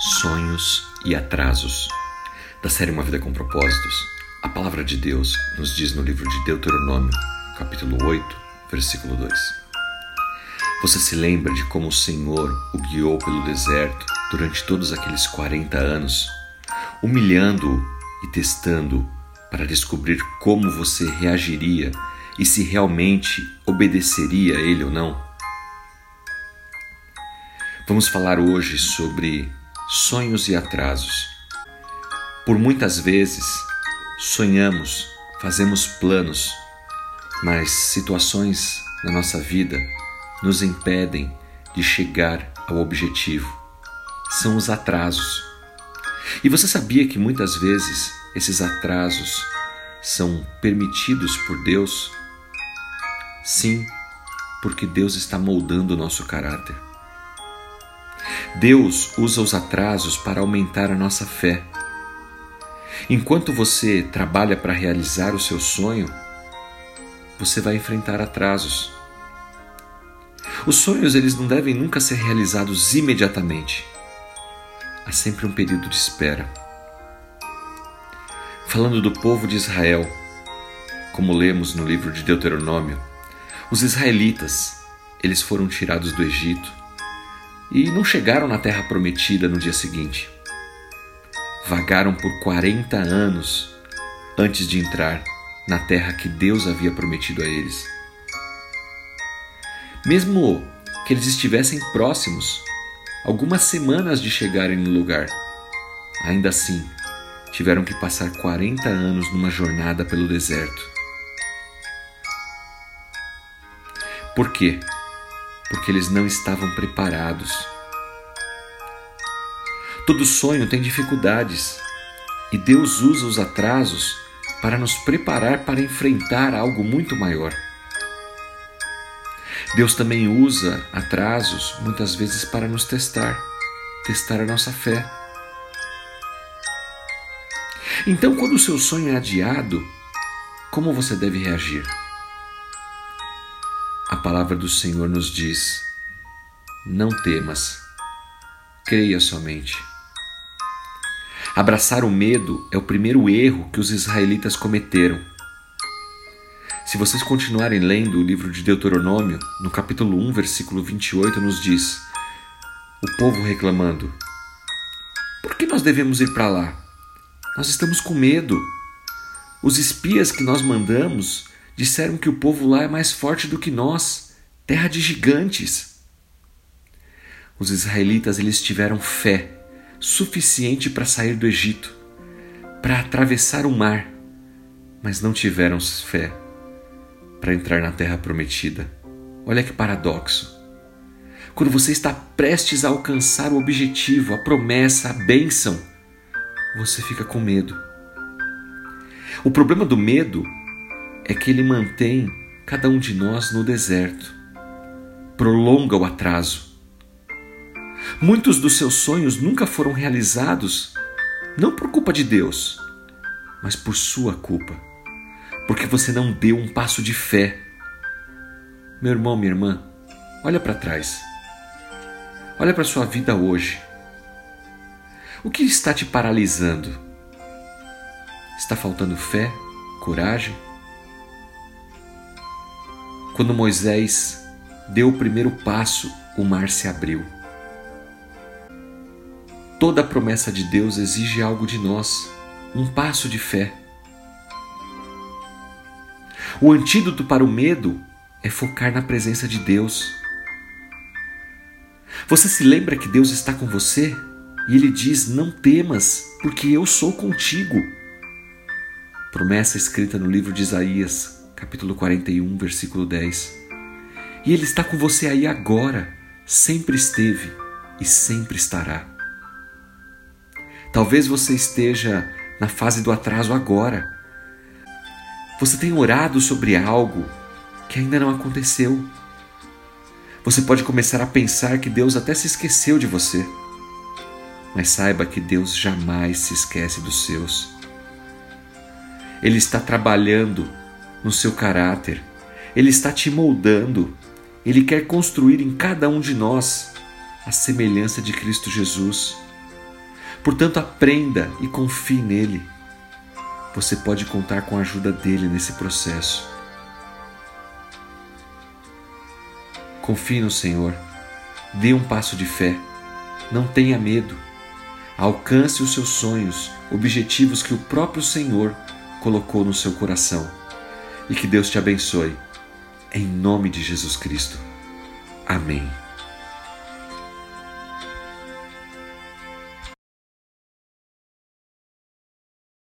Sonhos e atrasos. Da série Uma Vida com Propósitos, a palavra de Deus nos diz no livro de Deuteronômio, capítulo 8, versículo 2. Você se lembra de como o Senhor o guiou pelo deserto durante todos aqueles 40 anos, humilhando-o e testando-o para descobrir como você reagiria e se realmente obedeceria a ele ou não? Vamos falar hoje sobre sonhos e atrasos. Por muitas vezes, sonhamos, fazemos planos, mas situações na nossa vida nos impedem de chegar ao objetivo. São os atrasos. E você sabia que muitas vezes esses atrasos são permitidos por Deus? Sim, porque Deus está moldando o nosso caráter. Deus usa os atrasos para aumentar a nossa fé. Enquanto você trabalha para realizar o seu sonho, você vai enfrentar atrasos. Os sonhos eles não devem nunca ser realizados imediatamente. Há sempre um período de espera. Falando do povo de Israel, como lemos no livro de Deuteronômio, os israelitas, eles foram tirados do Egito e não chegaram na terra prometida no dia seguinte. Vagaram por 40 anos antes de entrar na terra que Deus havia prometido a eles. Mesmo que eles estivessem próximos, algumas semanas de chegarem no lugar, ainda assim tiveram que passar 40 anos numa jornada pelo deserto. Por quê? Porque eles não estavam preparados. Todo sonho tem dificuldades e Deus usa os atrasos para nos preparar para enfrentar algo muito maior. Deus também usa atrasos muitas vezes para nos testar, testar a nossa fé. Então, quando o seu sonho é adiado, como você deve reagir? Palavra do Senhor nos diz: Não temas, creia somente. Abraçar o medo é o primeiro erro que os israelitas cometeram. Se vocês continuarem lendo o livro de Deuteronômio, no capítulo 1, versículo 28, nos diz: O povo reclamando: Por que nós devemos ir para lá? Nós estamos com medo. Os espias que nós mandamos disseram que o povo lá é mais forte do que nós, terra de gigantes. Os israelitas eles tiveram fé suficiente para sair do Egito, para atravessar o mar, mas não tiveram fé para entrar na terra prometida. Olha que paradoxo. Quando você está prestes a alcançar o objetivo, a promessa, a bênção, você fica com medo. O problema do medo é que ele mantém cada um de nós no deserto, prolonga o atraso. Muitos dos seus sonhos nunca foram realizados, não por culpa de Deus, mas por sua culpa, porque você não deu um passo de fé. Meu irmão, minha irmã, olha para trás. Olha para sua vida hoje. O que está te paralisando? Está faltando fé, coragem? Quando Moisés deu o primeiro passo, o mar se abriu. Toda promessa de Deus exige algo de nós, um passo de fé. O antídoto para o medo é focar na presença de Deus. Você se lembra que Deus está com você e Ele diz: Não temas, porque eu sou contigo. Promessa escrita no livro de Isaías, capítulo 41, versículo 10. E Ele está com você aí agora, sempre esteve e sempre estará. Talvez você esteja na fase do atraso agora. Você tem orado sobre algo que ainda não aconteceu. Você pode começar a pensar que Deus até se esqueceu de você. Mas saiba que Deus jamais se esquece dos seus. Ele está trabalhando no seu caráter. Ele está te moldando. Ele quer construir em cada um de nós a semelhança de Cristo Jesus. Portanto, aprenda e confie nele. Você pode contar com a ajuda dele nesse processo. Confie no Senhor. Dê um passo de fé. Não tenha medo. Alcance os seus sonhos, objetivos que o próprio Senhor colocou no seu coração. E que Deus te abençoe. Em nome de Jesus Cristo. Amém.